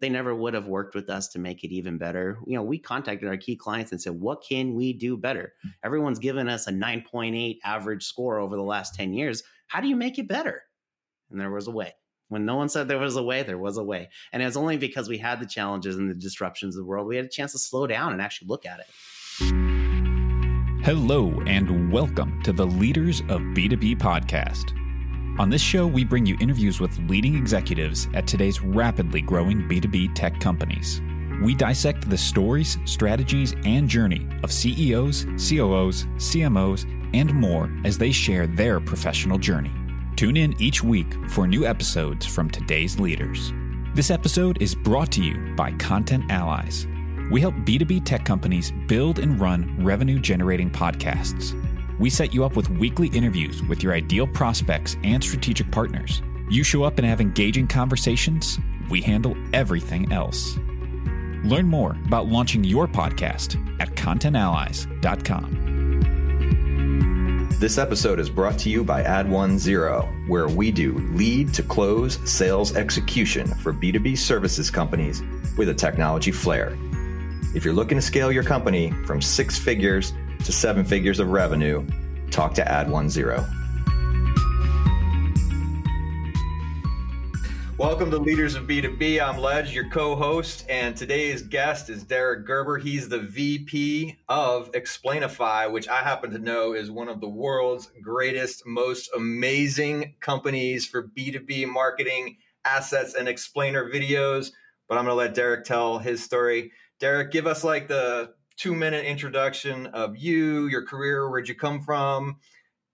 they never would have worked with us to make it even better. You know, we contacted our key clients and said, what can we do better? Hmm. Everyone's given us a 9.8 average score over the last 10 years. How do you make it better? And there was a way. When no one said there was a way, there was a way. And it was only because we had the challenges and the disruptions of the world, we had a chance to slow down and actually look at it. Hello, and welcome to the Leaders of B2B podcast. On this show, we bring you interviews with leading executives at today's rapidly growing B2B tech companies. We dissect the stories, strategies, and journey of CEOs, COOs, CMOs, and more as they share their professional journey. Tune in each week for new episodes from today's leaders. This episode is brought to you by Content Allies. We help B2B tech companies build and run revenue generating podcasts we set you up with weekly interviews with your ideal prospects and strategic partners. You show up and have engaging conversations, we handle everything else. Learn more about launching your podcast at contentallies.com. This episode is brought to you by Ad10, where we do lead to close sales execution for B2B services companies with a technology flair. If you're looking to scale your company from six figures to seven figures of revenue, talk to Ad10. Welcome to Leaders of B2B. I'm Ledge, your co host, and today's guest is Derek Gerber. He's the VP of Explainify, which I happen to know is one of the world's greatest, most amazing companies for B2B marketing, assets, and explainer videos. But I'm going to let Derek tell his story. Derek, give us like the two minute introduction of you, your career, where'd you come from,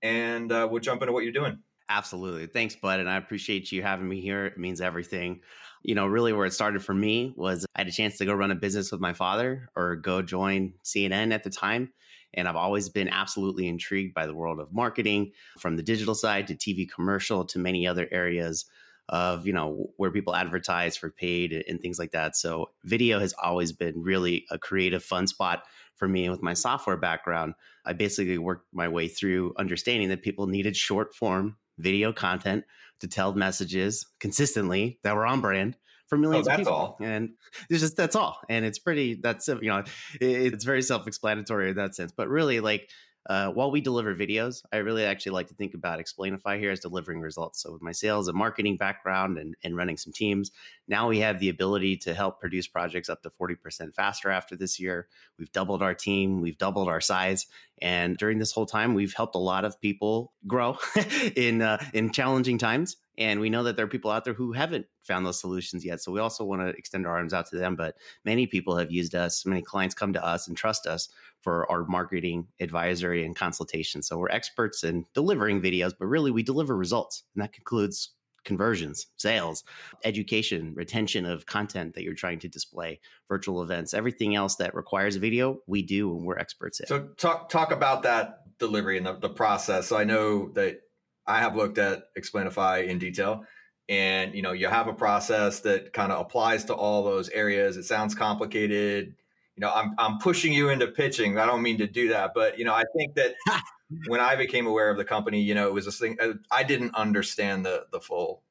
and uh, we'll jump into what you're doing. Absolutely. Thanks, Bud. And I appreciate you having me here. It means everything. You know, really where it started for me was I had a chance to go run a business with my father or go join CNN at the time. And I've always been absolutely intrigued by the world of marketing from the digital side to TV commercial to many other areas of you know where people advertise for paid and things like that so video has always been really a creative fun spot for me with my software background i basically worked my way through understanding that people needed short form video content to tell messages consistently that were on brand for oh, millions oh, of people. All. And it's just that's all. And it's pretty that's you know it's very self-explanatory in that sense. But really like uh, while we deliver videos, I really actually like to think about Explainify here as delivering results. So, with my sales and marketing background and, and running some teams, now we have the ability to help produce projects up to 40% faster after this year. We've doubled our team, we've doubled our size. And during this whole time, we've helped a lot of people grow in, uh, in challenging times. And we know that there are people out there who haven't found those solutions yet. So we also want to extend our arms out to them. But many people have used us, many clients come to us and trust us for our marketing advisory and consultation. So we're experts in delivering videos, but really we deliver results. And that includes conversions, sales, education, retention of content that you're trying to display, virtual events, everything else that requires a video, we do and we're experts in. So talk talk about that delivery and the, the process. So I know that I have looked at Explainify in detail. And you know, you have a process that kind of applies to all those areas. It sounds complicated. You know, I'm I'm pushing you into pitching. I don't mean to do that, but you know, I think that when I became aware of the company, you know, it was this thing. Uh, I didn't understand the the full,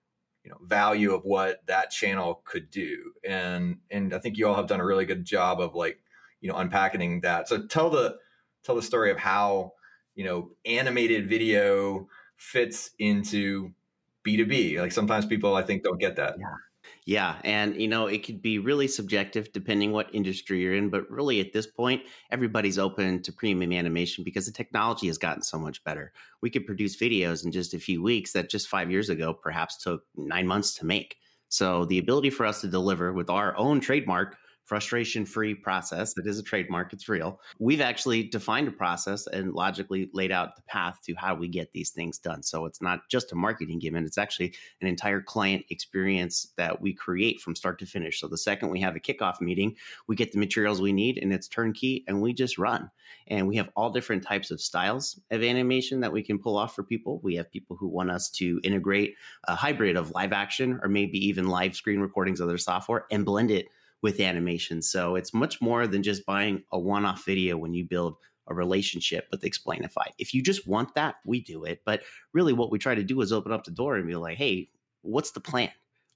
you know, value of what that channel could do, and and I think you all have done a really good job of like, you know, unpacking that. So tell the tell the story of how you know animated video fits into B2B. Like sometimes people I think don't get that. Yeah. Yeah, and you know, it could be really subjective depending what industry you're in, but really at this point, everybody's open to premium animation because the technology has gotten so much better. We could produce videos in just a few weeks that just 5 years ago perhaps took 9 months to make. So the ability for us to deliver with our own trademark frustration free process that is a trademark it's real. We've actually defined a process and logically laid out the path to how we get these things done. So it's not just a marketing given it's actually an entire client experience that we create from start to finish. So the second we have a kickoff meeting we get the materials we need and it's turnkey and we just run. And we have all different types of styles of animation that we can pull off for people. We have people who want us to integrate a hybrid of live action or maybe even live screen recordings of their software and blend it with animation. So it's much more than just buying a one off video when you build a relationship with Explainify. If you just want that, we do it. But really, what we try to do is open up the door and be like, hey, what's the plan?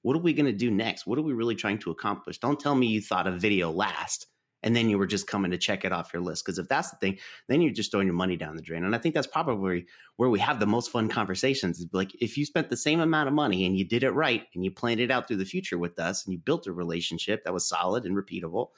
what are we going to do next? What are we really trying to accomplish? Don't tell me you thought a video last and then you were just coming to check it off your list. Because if that's the thing, then you're just throwing your money down the drain. And I think that's probably where we have the most fun conversations. Like if you spent the same amount of money and you did it right and you planned it out through the future with us and you built a relationship that was solid and repeatable,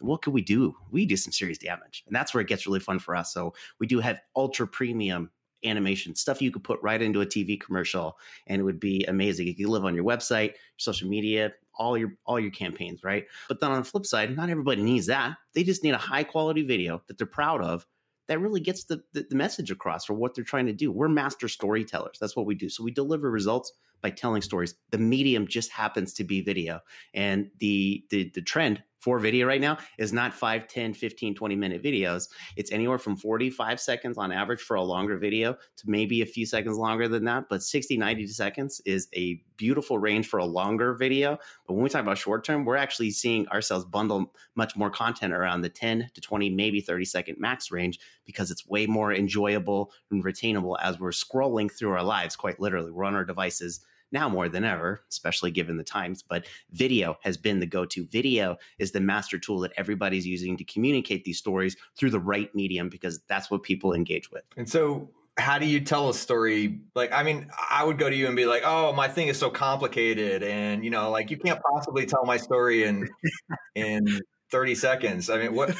what could we do? We do some serious damage. And that's where it gets really fun for us. So we do have ultra premium animation stuff you could put right into a TV commercial and it would be amazing. It could live on your website, social media, all your all your campaigns, right? But then on the flip side, not everybody needs that. They just need a high quality video that they're proud of that really gets the, the, the message across for what they're trying to do. We're master storytellers. That's what we do. So we deliver results by telling stories. The medium just happens to be video. And the the the trend for video right now is not 5, 10, 15, 20 minute videos. It's anywhere from 45 seconds on average for a longer video to maybe a few seconds longer than that. But 60, 90 seconds is a beautiful range for a longer video. But when we talk about short term, we're actually seeing ourselves bundle much more content around the 10 to 20, maybe 30 second max range because it's way more enjoyable and retainable as we're scrolling through our lives, quite literally. We're on our devices now more than ever, especially given the times. But video has been the go to. Video is the master tool that everybody's using to communicate these stories through the right medium because that's what people engage with. And so, how do you tell a story? Like, I mean, I would go to you and be like, "Oh, my thing is so complicated, and you know, like you can't possibly tell my story in in 30 seconds." I mean, what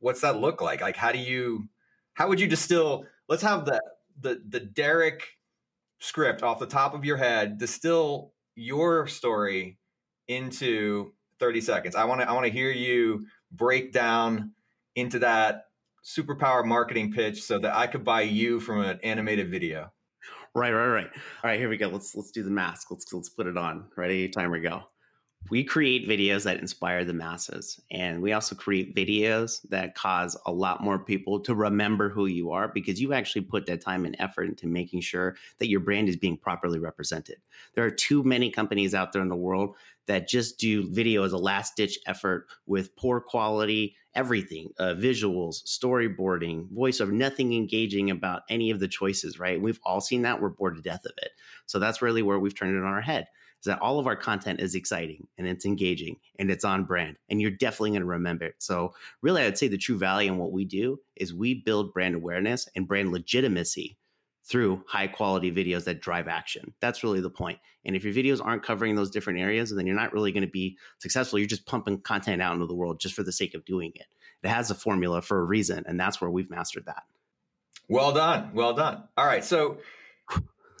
what's that look like? Like, how do you how would you distill? Let's have the the the Derek script off the top of your head, distill your story into 30 seconds. I want to I want to hear you break down into that superpower marketing pitch so that I could buy you from an animated video. Right, right, right. All right, here we go. Let's let's do the mask. Let's let's put it on. Ready? Timer go we create videos that inspire the masses and we also create videos that cause a lot more people to remember who you are because you actually put that time and effort into making sure that your brand is being properly represented. There are too many companies out there in the world that just do video as a last ditch effort with poor quality everything uh, visuals storyboarding voiceover nothing engaging about any of the choices right? We've all seen that. We're bored to death of it. So that's really where we've turned it on our head is that all of our content is exciting and it's engaging and it's on brand and you're definitely going to remember it. So really I'd say the true value in what we do is we build brand awareness and brand legitimacy through high quality videos that drive action. That's really the point. And if your videos aren't covering those different areas, then you're not really going to be successful. You're just pumping content out into the world just for the sake of doing it. It has a formula for a reason, and that's where we've mastered that. Well done. Well done. All right. So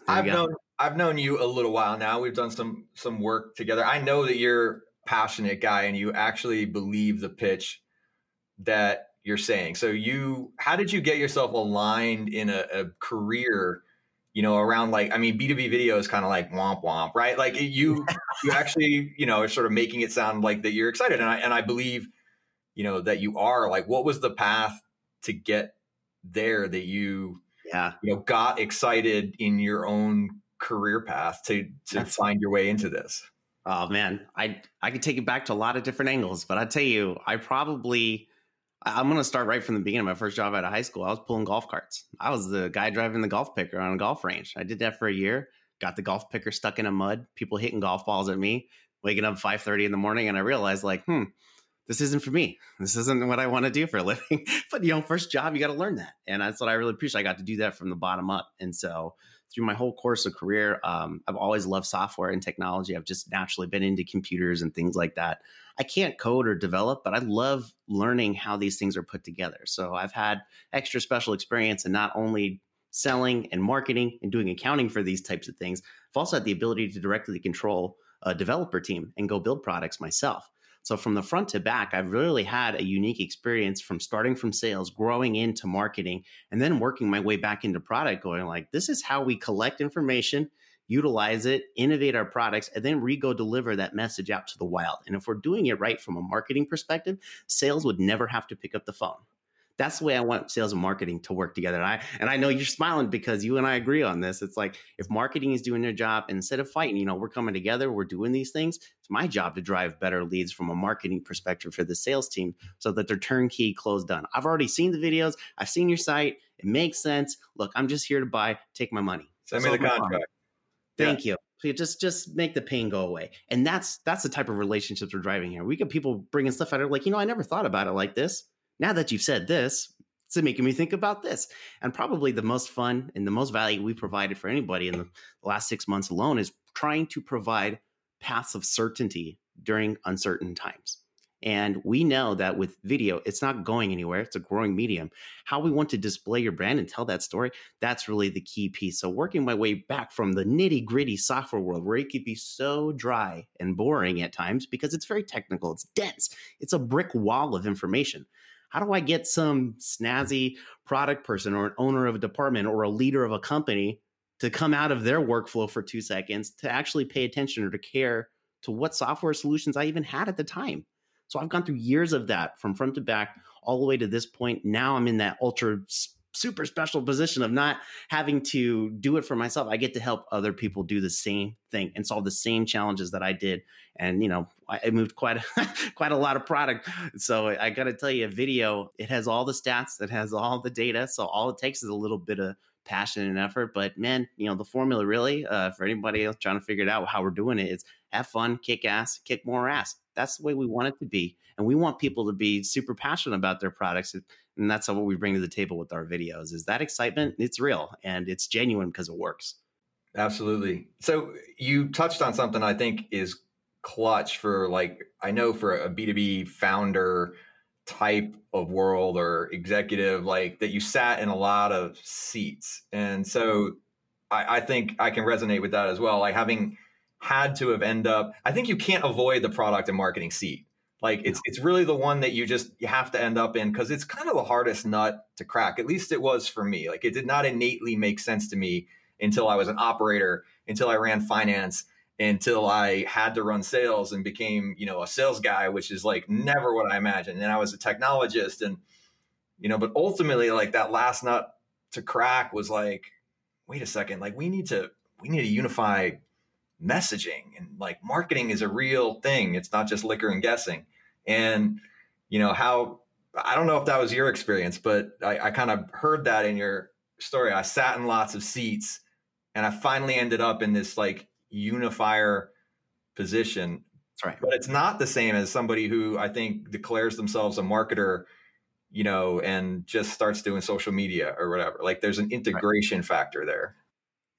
I've known I've known you a little while now. We've done some some work together. I know that you're passionate guy and you actually believe the pitch that you're saying. So you how did you get yourself aligned in a, a career, you know, around like I mean B2B video is kind of like womp womp, right? Like you you actually, you know, are sort of making it sound like that you're excited and I and I believe, you know, that you are. Like what was the path to get there that you yeah, you know, got excited in your own career path to to That's, find your way into this? Oh man, I I could take it back to a lot of different angles, but I tell you, I probably I'm going to start right from the beginning. My first job out of high school, I was pulling golf carts. I was the guy driving the golf picker on a golf range. I did that for a year. Got the golf picker stuck in a mud. People hitting golf balls at me. Waking up 5:30 in the morning, and I realized, like, hmm, this isn't for me. This isn't what I want to do for a living. but you know, first job, you got to learn that, and that's what I really appreciate. I got to do that from the bottom up, and so through my whole course of career, um, I've always loved software and technology. I've just naturally been into computers and things like that. I can't code or develop, but I love learning how these things are put together. So I've had extra special experience in not only selling and marketing and doing accounting for these types of things, I've also had the ability to directly control a developer team and go build products myself. So from the front to back, I've really had a unique experience from starting from sales, growing into marketing, and then working my way back into product, going like, this is how we collect information, utilize it, innovate our products, and then re go deliver that message out to the wild. And if we're doing it right from a marketing perspective, sales would never have to pick up the phone that's the way I want sales and marketing to work together. And I and I know you're smiling because you and I agree on this. It's like if marketing is doing their job, instead of fighting, you know, we're coming together, we're doing these things. It's my job to drive better leads from a marketing perspective for the sales team so that they're turnkey closed done. I've already seen the videos, I've seen your site, it makes sense. Look, I'm just here to buy, take my money. Send me the contract. Thank yeah. you. So you just just make the pain go away. And that's that's the type of relationships we're driving here. We get people bringing stuff out of like, you know, I never thought about it like this. Now that you've said this, it's making me think about this. And probably the most fun and the most value we provided for anybody in the last six months alone is trying to provide paths of certainty during uncertain times. And we know that with video, it's not going anywhere. It's a growing medium. How we want to display your brand and tell that story, that's really the key piece. So, working my way back from the nitty gritty software world where it could be so dry and boring at times because it's very technical, it's dense, it's a brick wall of information. How do I get some snazzy product person or an owner of a department or a leader of a company to come out of their workflow for two seconds to actually pay attention or to care to what software solutions I even had at the time? So I've gone through years of that from front to back all the way to this point. Now I'm in that ultra super special position of not having to do it for myself. I get to help other people do the same thing and solve the same challenges that I did. And you know, I moved quite a, quite a lot of product. So I got to tell you, a video it has all the stats, it has all the data. So all it takes is a little bit of passion and effort. But man, you know, the formula really uh, for anybody else trying to figure it out how we're doing it is have fun, kick ass, kick more ass. That's the way we want it to be. And we want people to be super passionate about their products. And that's what we bring to the table with our videos is that excitement. It's real and it's genuine because it works. Absolutely. So you touched on something I think is clutch for like, I know for a B2B founder type of world or executive, like that you sat in a lot of seats. And so I, I think I can resonate with that as well. Like having, had to have end up i think you can't avoid the product and marketing seat like it's it's really the one that you just you have to end up in because it's kind of the hardest nut to crack. At least it was for me. Like it did not innately make sense to me until i was an operator until i ran finance until i had to run sales and became you know a sales guy which is like never what i imagined. And i was a technologist and you know but ultimately like that last nut to crack was like wait a second like we need to we need to unify messaging and like marketing is a real thing. It's not just liquor and guessing. And, you know, how I don't know if that was your experience, but I, I kind of heard that in your story. I sat in lots of seats and I finally ended up in this like unifier position. That's right. But it's not the same as somebody who I think declares themselves a marketer, you know, and just starts doing social media or whatever. Like there's an integration right. factor there.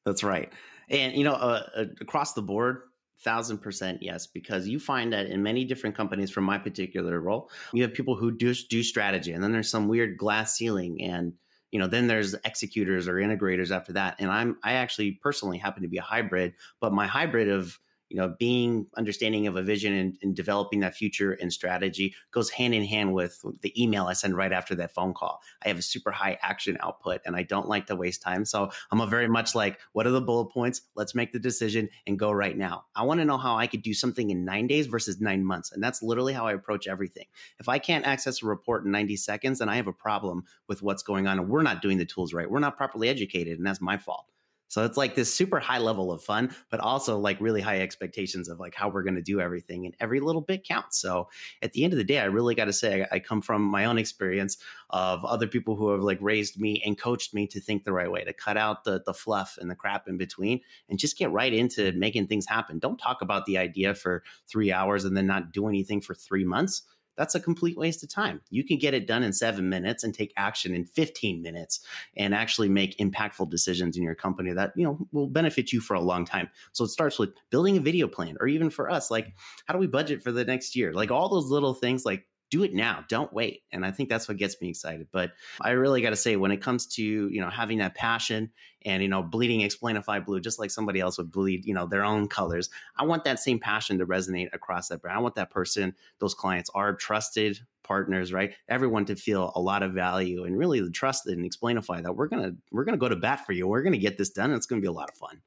That's right. And you know, uh, uh, across the board, thousand percent yes, because you find that in many different companies, from my particular role, you have people who do do strategy, and then there's some weird glass ceiling, and you know, then there's executors or integrators after that. And I'm I actually personally happen to be a hybrid, but my hybrid of you know, being understanding of a vision and, and, developing that future and strategy goes hand in hand with the email I send right after that phone call. I have a super high action output and I don't like to waste time. So I'm a very much like, what are the bullet points? Let's make the decision and go right now. I want to know how I could do something in nine days versus nine months. And that's literally how I approach everything. If I can't access a report in 90 seconds, then I have a problem with what's going on. And we're not doing the tools right. We're not properly educated. And that's my fault. So it's like this super high level of fun, but also like really high expectations of like how we're going to do everything and every little bit counts. So at the end of the day, I really got to say, I, come from my own experience of other people who have like raised me and coached me to think the right way, to cut out the, the fluff and the crap in between and just get right into making things happen. Don't talk about the idea for three hours and then not do anything for three months that's a complete waste of time. You can get it done in seven minutes and take action in 15 minutes and actually make impactful decisions in your company that, you know, will benefit you for a long time. So it starts with building a video plan or even for us, like how do we budget for the next year? Like all those little things like do it now don't wait. And i think that's what gets me excited. But i really got to say when it comes to you know having that passion and you know bleeding explainify blue just like somebody else would bleed you know their own colors i want that same passion to resonate across that brand. I want that person those clients are trusted partners right? Everyone to feel a lot of value and really the trust and explainify that we're gonna we're gonna go to bat for you. We're gonna get this done and it's gonna be a lot of fun.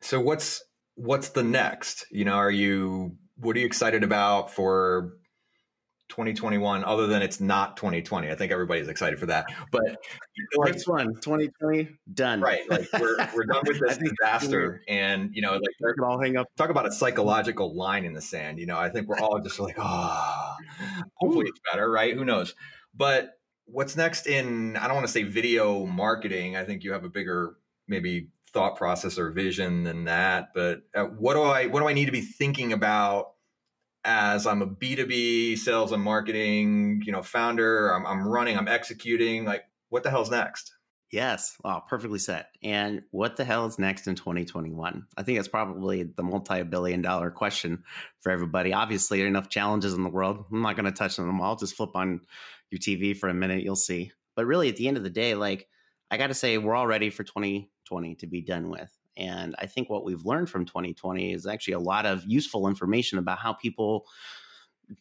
So what's what's the next? You know are you what are you excited about for 2021 other than it's not 2020 i think everybody's excited for that. But like, next one 2020 done. Right like we're, we're done with this disaster. and you know like we can all hang up. talk about a psychological line in the sand you know i think we're all just like oh hopefully it's better right? Who knows? But what's next in i don't want to say video marketing i think you have a bigger maybe thought process or vision than that. But uh, what do I what do I need to be thinking about as I'm a B2B sales and marketing, you know, founder, I'm, I'm running, I'm executing, like what the hell's next? Yes. Oh, perfectly set. And what the hell is next in 2021? I think that's probably the multi billion dollar question for everybody. Obviously, enough challenges in the world. I'm not going to touch on them all. Just flip on your TV for a minute. You'll see. But really, at the end of the day, like, I got to say, we're all ready for 2020 to be done with. And I think what we've learned from 2020 is actually a lot of useful information about how people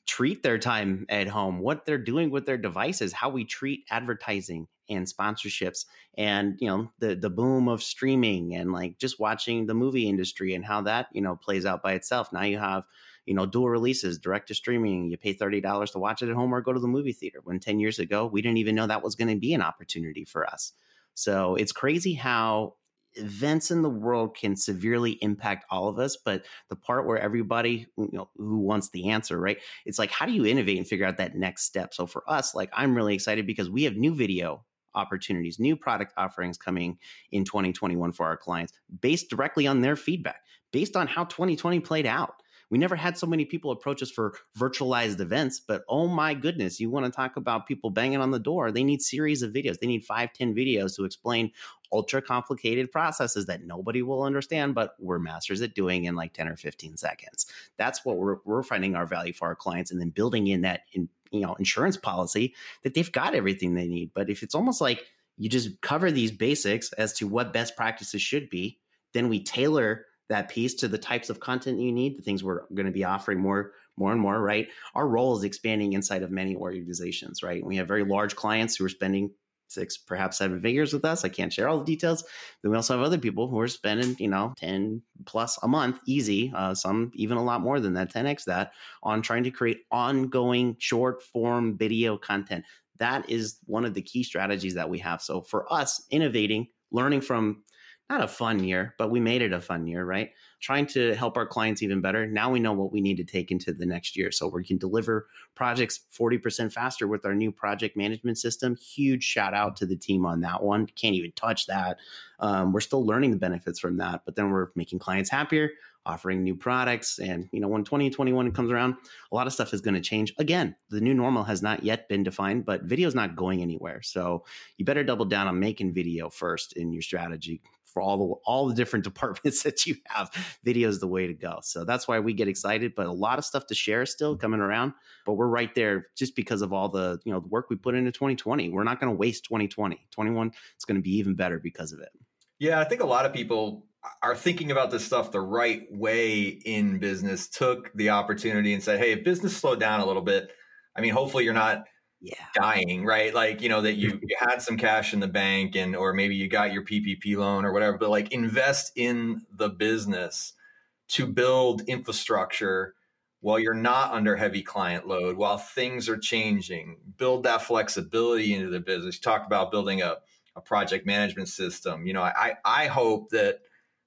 treat their time at home, what they're doing with their devices, how we treat advertising and sponsorships and you know the the boom of streaming and like just watching the movie industry and how that you know plays out by itself. Now you have you know dual releases, direct to streaming. You pay thirty dollars to watch it at home or go to the movie theater. When ten years ago we didn't even know that was going to be an opportunity for us. So it's crazy how events in the world can severely impact all of us but the part where everybody you know who wants the answer right? It's like how do you innovate and figure out that next step? So for us like i'm really excited because we have new video opportunities new product offerings coming in 2021 for our clients based directly on their feedback based on how 2020 played out we never had so many people approach us for virtualized events, but oh my goodness, you want to talk about people banging on the door. They need series of videos. They need five, ten videos to explain ultra complicated processes that nobody will understand, but we're masters at doing in like 10 or 15 seconds. That's what we're, we're finding our value for our clients and then building in that in, you know, insurance policy that they've got everything they need. But if it's almost like you just cover these basics as to what best practices should be, then we tailor that piece to the types of content you need, the things we're going to be offering more, more and more, right? Our role is expanding inside of many organizations, right? We have very large clients who are spending six, perhaps seven figures with us. I can't share all the details. Then we also have other people who are spending, you know, 10 plus a month easy, uh, some even a lot more than that, 10x that, on trying to create ongoing short form video content. That is one of the key strategies that we have. So for us, innovating, learning from not a fun year, but we made it a fun year, right? Trying to help our clients even better. Now we know what we need to take into the next year. So we can deliver projects 40% faster with our new project management system. Huge shout out to the team on that one. Can't even touch that. Um, we're still learning the benefits from that, but then we're making clients happier, offering new products. And, you know, when 2021 comes around, a lot of stuff is going to change. Again, the new normal has not yet been defined, but video is not going anywhere. So you better double down on making video first in your strategy for all the all the different departments that you have. Video is the way to go. So that's why we get excited. But a lot of stuff to share still mm-hmm. coming around. But we're right there just because of all the you know the work we put into 2020. We're not going to waste 2020. 21 it's going to be even better because of it. Yeah, I think a lot of people are thinking about this stuff the right way in business. Took the opportunity and said, "Hey, if business slowed down a little bit, I mean, hopefully you're not." Yeah. dying, right? Like, you know, that you, you had some cash in the bank and, or maybe you got your PPP loan or whatever, but like invest in the business to build infrastructure while you're not under heavy client load, while things are changing, build that flexibility into the business. You talked about building a, a project management system. You know, I, I hope that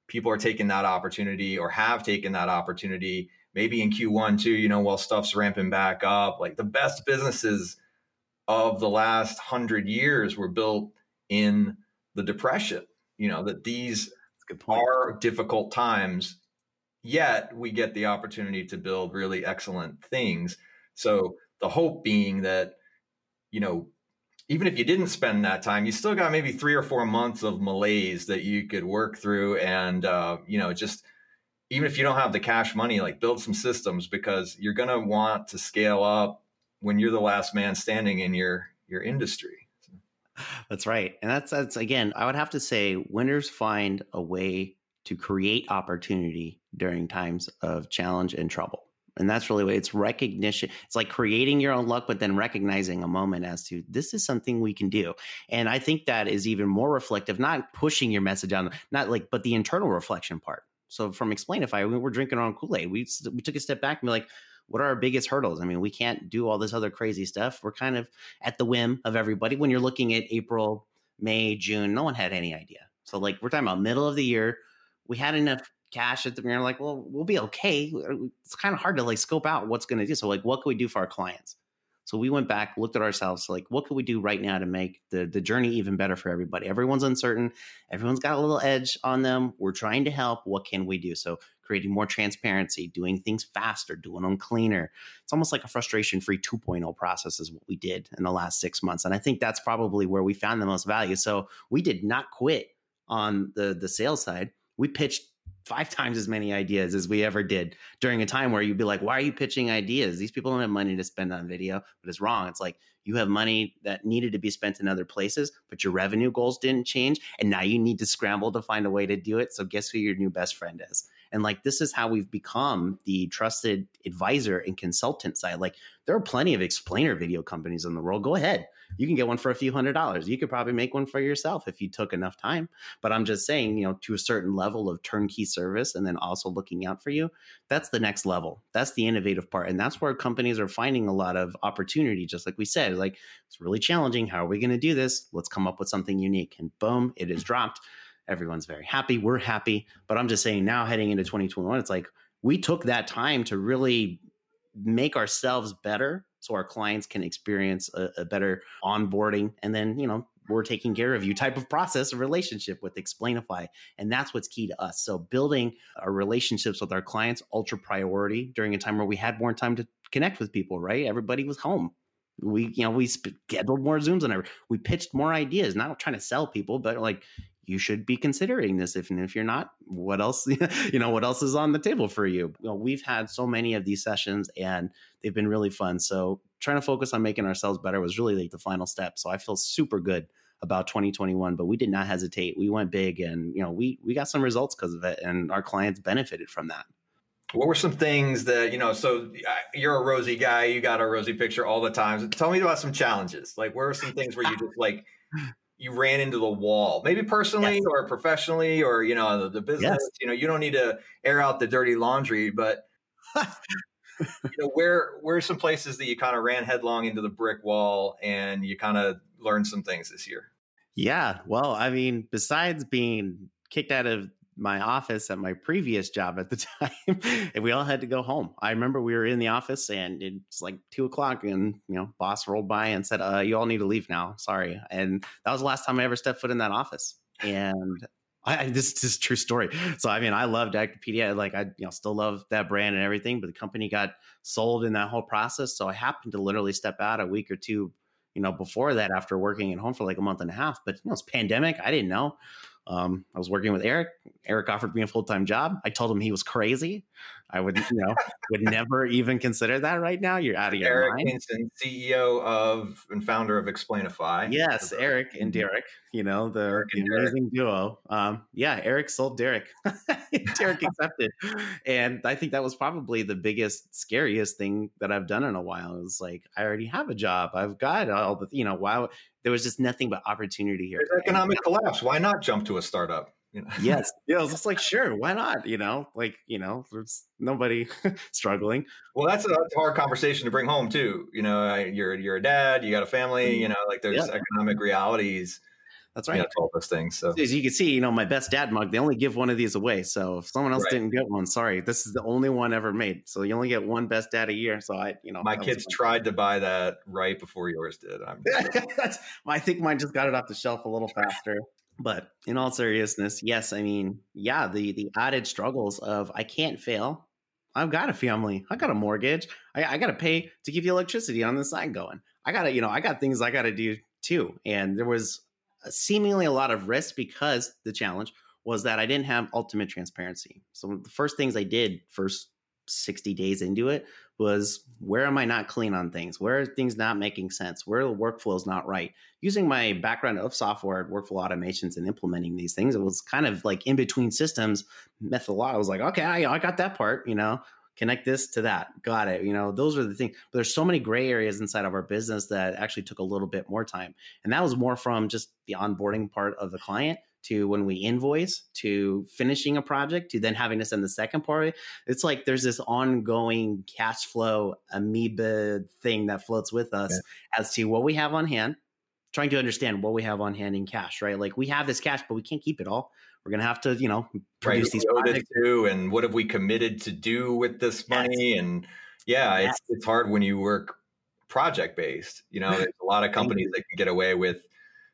people are taking that opportunity or have taken that opportunity maybe in Q1 too, you know, while stuff's ramping back up. Like the best businesses of the last hundred years were built in the depression you know that these are difficult times yet we get the opportunity to build really excellent things. So the hope being that you know even if you didn't spend that time you still got maybe three or four months of malaise that you could work through and uh, you know just even if you don't have the cash money like build some systems because you're going to want to scale up when you're the last man standing in your your industry. That's right. And that's that's again, I would have to say winners find a way to create opportunity during times of challenge and trouble. And that's really what it's recognition. It's like creating your own luck, but then recognizing a moment as to this is something we can do. And I think that is even more reflective, not pushing your message on, not like, but the internal reflection part. So from Explainify, we were drinking our own Kool Aid. We we took a step back and be like, what are our biggest hurdles? I mean, we can't do all this other crazy stuff. We're kind of at the whim of everybody. When you're looking at April, May, June, no one had any idea. So like we're talking about middle of the year, we had enough cash at the are like, well, we'll be okay. Uh, it's kind of hard to like scope out what's going to do. So like, what can we do for our clients? So we went back, looked at ourselves, like, what could we do right now to make the, the journey even better for everybody? Everyone's uncertain. Everyone's got a little edge on them. We're trying to help. What can we do? So creating more transparency, doing things faster, doing them cleaner. It's almost like a frustration free 2.0 process is what we did in the last six months. And I think that's probably where we found the most value. So we did not quit on the the sales side. We pitched five times as many ideas as we ever did during a time where you'd be like, why are you pitching ideas? These people don't have money to spend on video, but it's wrong. It's like you have money that needed to be spent in other places, but your revenue goals didn't change. And now you need to scramble to find a way to do it. So guess who your new best friend is? And like, this is how we've become the trusted advisor and consultant side. Like, there are plenty of explainer video companies in the world. Go ahead. You can get one for a few hundred dollars. You could probably make one for yourself if you took enough time. But I'm just saying, you know, to a certain level of turnkey service and then also looking out for you, that's the next level. That's the innovative part. And that's where companies are finding a lot of opportunity, just like we said. Like, it's really challenging. How are we going to do this? Let's come up with something unique. And boom, it is dropped everyone's very happy. We're happy. But I'm just saying now heading into 2021, it's like we took that time to really make ourselves better so our clients can experience a, a better onboarding and then, you know, we're taking care of you type of process, a relationship with Explainify. And that's what's key to us. So building our relationships with our clients, ultra priority during a time where we had more time to connect with people, right? Everybody was home. We, you know, we scheduled more Zooms and we pitched more ideas, not trying to sell people, but like you should be considering this. If and if you're not, what else? you know, what else is on the table for you? you know, we've had so many of these sessions, and they've been really fun. So trying to focus on making ourselves better was really like the final step. So I feel super good about 2021 but we did not hesitate we went big and you know we we got some results because of it and our clients benefited from that what were some things that you know so uh, you're a rosy guy you got a rosy picture all the time tell me about some challenges like where are some things where you just like you ran into the wall, maybe personally yes. or professionally, or you know the, the business. Yes. You know, you don't need to air out the dirty laundry, but you know where where are some places that you kind of ran headlong into the brick wall and you kind of learned some things this year. Yeah, well, I mean, besides being kicked out of my office at my previous job at the time, and we all had to go home. I remember we were in the office and it's like two o'clock, and you know, boss rolled by and said, uh, "You all need to leave now. Sorry." And that was the last time I ever stepped foot in that office. And I, this, this is true story. So I mean, I loved Actipedia. Like I, you know, still love that brand and everything. But the company got sold in that whole process. So I happened to literally step out a week or two, you know, before that after working at home for like a month and a half. But you know, it's pandemic. I didn't know. Um, I was working with Eric. Eric offered me a full time job. I told him he was crazy. I would, you know, would never even consider that right now. You're out of your Eric mind. Hinson, CEO of and founder of Explainify. Yes, Eric and mm-hmm. Derek. You know the, the amazing duo. Um, yeah, Eric sold Derek. Derek accepted, and I think that was probably the biggest, scariest thing that I've done in a while. It was like I already have a job. I've got all the, you know, wow. There was just nothing but opportunity here. There's economic and, collapse. Why not jump to a startup? You know? yes. Yeah. I was just like, sure, why not? You know, like, you know, there's nobody struggling. Well, that's a, that's a, hard conversation to bring home too. You know, you're, you're a dad, you got a family, mm-hmm. you know, like there's yeah. economic realities. That's right. You know, all those things. So as you can see, you know, my best dad mug, they only give one of these away. So if someone else right. didn't get one, sorry, this is the only one ever made. So you only get one best dad a year. So I, you know, my kids tried to buy that right before yours did. I think mine just got it off the shelf a little faster. But in all seriousness, yes, I mean, yeah, the the added struggles of I can't fail. I've got a family. I got a mortgage. I, I got to pay to keep the electricity on the side going. I got to, you know, I got things I got to do too. And there was uh, seemingly a lot of risk because the challenge was that I didn't have ultimate transparency. So the first things I did first 60 days into it was where am I not clean on things? Where are things not making sense? Where the workflow is not right? Using my background of software, and workflow automations, and implementing these things, it was kind of like in between systems methodology. I was like, okay, I, I got that part, you know, connect this to that. Got it. You know, those are the things. But there's so many gray areas inside of our business that actually took a little bit more time. And that was more from just the onboarding part of the client to when we invoice to finishing a project to then having to send the second part. It's like there's this ongoing cash flow amoeba thing that floats with us yeah. as to what we have on hand, trying to understand what we have on hand in cash, right? Like we have this cash, but we can't keep it all. We're gonna have to, you know, produce right, these projects. To, and what have we committed to do with this money? Yes. And yeah, yes. it's it's hard when you work project based. You know, there's a lot of companies that can get away with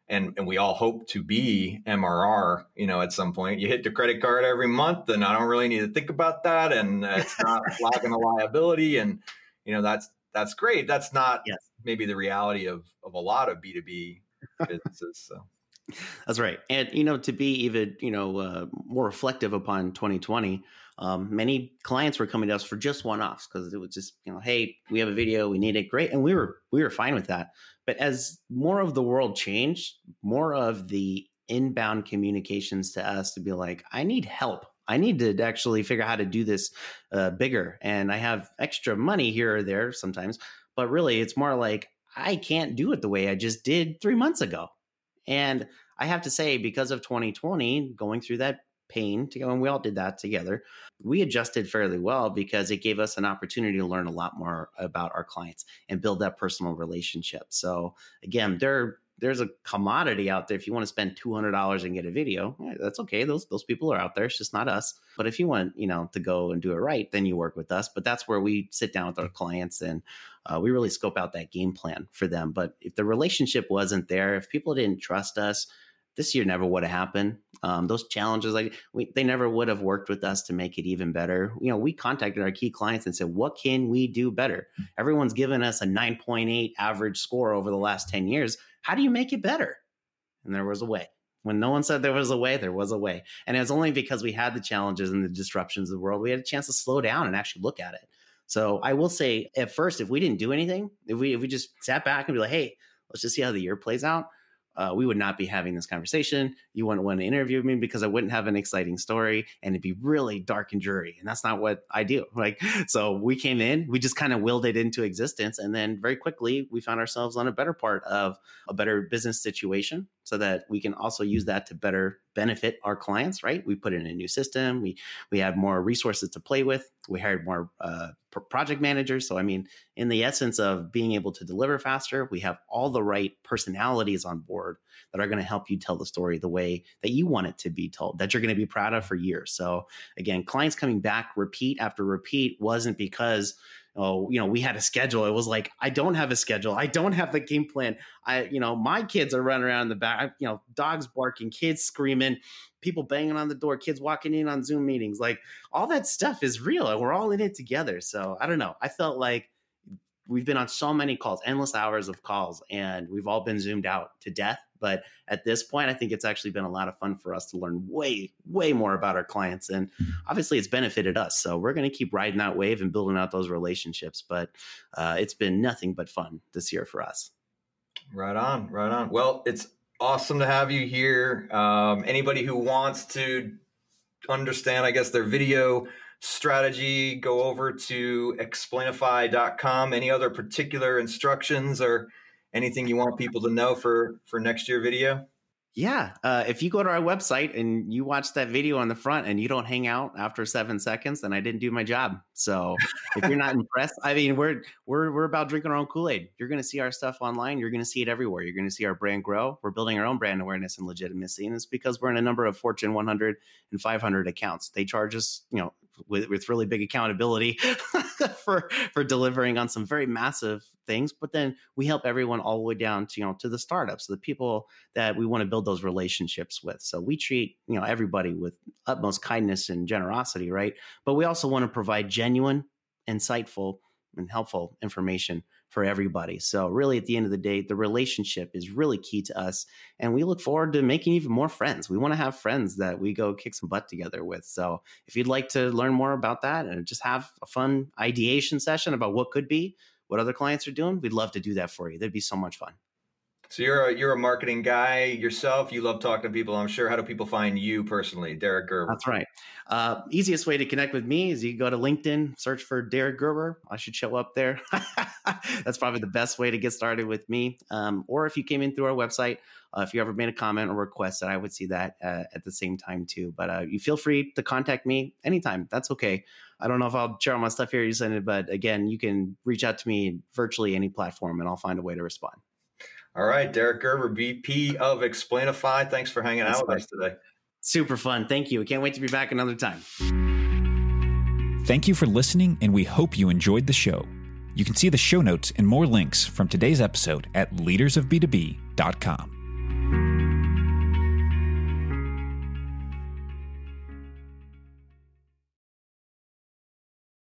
and and we all hope to be MRR, you know, at some point. You hit the credit card every month, and I don't really need to think about that, and it's not flagging a liability, and you know that's that's great. That's not yes. maybe the reality of of a lot of B two B businesses. So. That's right, and you know, to be even you know uh, more reflective upon 2020, um, many clients were coming to us for just one offs because it was just you know, hey, we have a video, we need it, great, and we were we were fine with that. But as more of the world changed, more of the inbound communications to us to be like, I need help. I need to actually figure out how to do this uh, bigger. And I have extra money here or there sometimes. But really, it's more like, I can't do it the way I just did three months ago. And I have to say, because of 2020, going through that pain to go, and we all did that together, we adjusted fairly well because it gave us an opportunity to learn a lot more about our clients and build that personal relationship. So again, there there's a commodity out there. If you want to spend two hundred dollars and get a video, yeah, that's okay. Those those people are out there. It's just not us. But if you want, you know, to go and do it right, then you work with us. But that's where we sit down with our clients and uh, we really scope out that game plan for them. But if the relationship wasn't there, if people didn't trust us, this year never would have happened. Um, those challenges, like we, they never would have worked with us to make it even better. You know, we contacted our key clients and said, "What can we do better?" Everyone's given us a 9.8 average score over the last 10 years. How do you make it better? And there was a way. When no one said there was a way, there was a way. And it was only because we had the challenges and the disruptions of the world, we had a chance to slow down and actually look at it. So I will say, at first, if we didn't do anything, if we if we just sat back and be like, "Hey, let's just see how the year plays out," uh, we would not be having this conversation. You wouldn't want to interview me because I wouldn't have an exciting story and it'd be really dark and dreary. And that's not what I do. Like, so we came in, we just kind of willed it into existence. And then very quickly, we found ourselves on a better part of a better business situation so that we can also use that to better benefit our clients, right? We put in a new system. We, we have more resources to play with. We hired more uh, project managers. So, I mean, in the essence of being able to deliver faster, we have all the right personalities on board that are going to help you tell the story the way that you want it to be told, that you're going to be proud of for years. So, again, clients coming back repeat after repeat wasn't because oh, you know, we had a schedule. It was like, I don't have a schedule. I don't have the game plan. I, you know, my kids are running around in the back, you know, dogs barking, kids screaming, people banging on the door, kids walking in on Zoom meetings. Like all that stuff is real and we're all in it together. So I don't know. I felt like we've been on so many calls, endless hours of calls, and we've all been zoomed out to death. But at this point, I think it's actually been a lot of fun for us to learn way, way more about our clients. And mm-hmm. obviously, it's benefited us. So we're going to keep riding that wave and building out those relationships. But uh, it's been nothing but fun this year for us. Right on, right on. Well, it's awesome to have you here. Um, anybody who wants to understand, I guess, their video strategy, go over to explainify.com. Any other particular instructions or anything you want people to know for for next year video? Yeah, uh, if you go to our website and you watch that video on the front and you don't hang out after seven seconds, then I didn't do my job. So if you're not impressed, I mean, we're we're we're about drinking our own Kool Aid. You're going to see our stuff online. You're going to see it everywhere. You're going to see our brand grow. We're building our own brand awareness and legitimacy, and it's because we're in a number of Fortune 100 and 500 accounts. They charge us, you know, with, with really big accountability for for delivering on some very massive things but then we help everyone all the way down to you know to the startups the people that we want to build those relationships with. So we treat you know everybody with utmost kindness and generosity right? But we also want to provide genuine insightful and helpful information for everybody. So, really, at the end of the day, the relationship is really key to us. And we look forward to making even more friends. We want to have friends that we go kick some butt together with. So, if you'd like to learn more about that and just have a fun ideation session about what could be, what other clients are doing, we'd love to do that for you. That'd be so much fun. So you're a you're a marketing guy yourself. You love talking to people. I'm sure. How do people find you personally, Derek Gerber? That's right. Uh, easiest way to connect with me is you go to LinkedIn, search for Derek Gerber. I should show up there. That's probably the best way to get started with me. Um, or if you came in through our website, uh, if you ever made a comment or request, that I would see that uh, at the same time too. But uh, you feel free to contact me anytime. That's okay. I don't know if I'll share my stuff here, you send it, but again, you can reach out to me virtually any platform, and I'll find a way to respond. All right, Derek Gerber, VP of Explainify. Thanks for hanging That's out with us today. Super fun. Thank you. We can't wait to be back another time. Thank you for listening, and we hope you enjoyed the show. You can see the show notes and more links from today's episode at leadersofb2b.com.